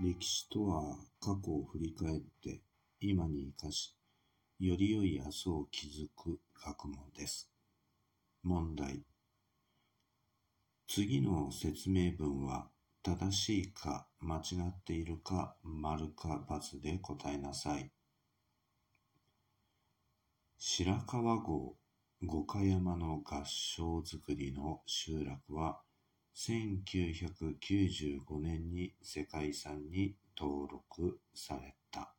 歴史とは過去を振り返って今に生かし、より良い明日を築く学問です。問題。次の説明文は正しいか間違っているか丸か×で答えなさい。白川郷五箇山の合掌造りの集落は1995年に世界遺産に登録された。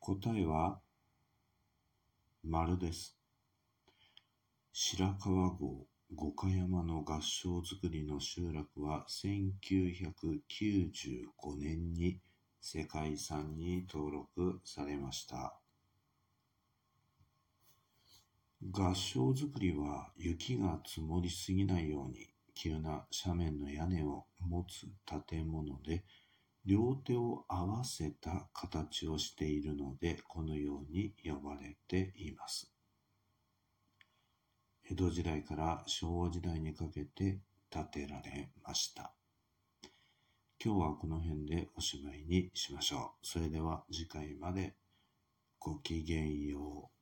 答えは丸です。白川郷五箇山の合掌造りの集落は1995年に世界遺産に登録されました。合掌造りは雪が積もりすぎないように急な斜面の屋根を持つ建物で両手を合わせた形をしているのでこのように呼ばれています。江戸時代から昭和時代にかけて建てられました。今日はこの辺でおしまいにしましょう。それでは次回までごきげんよう。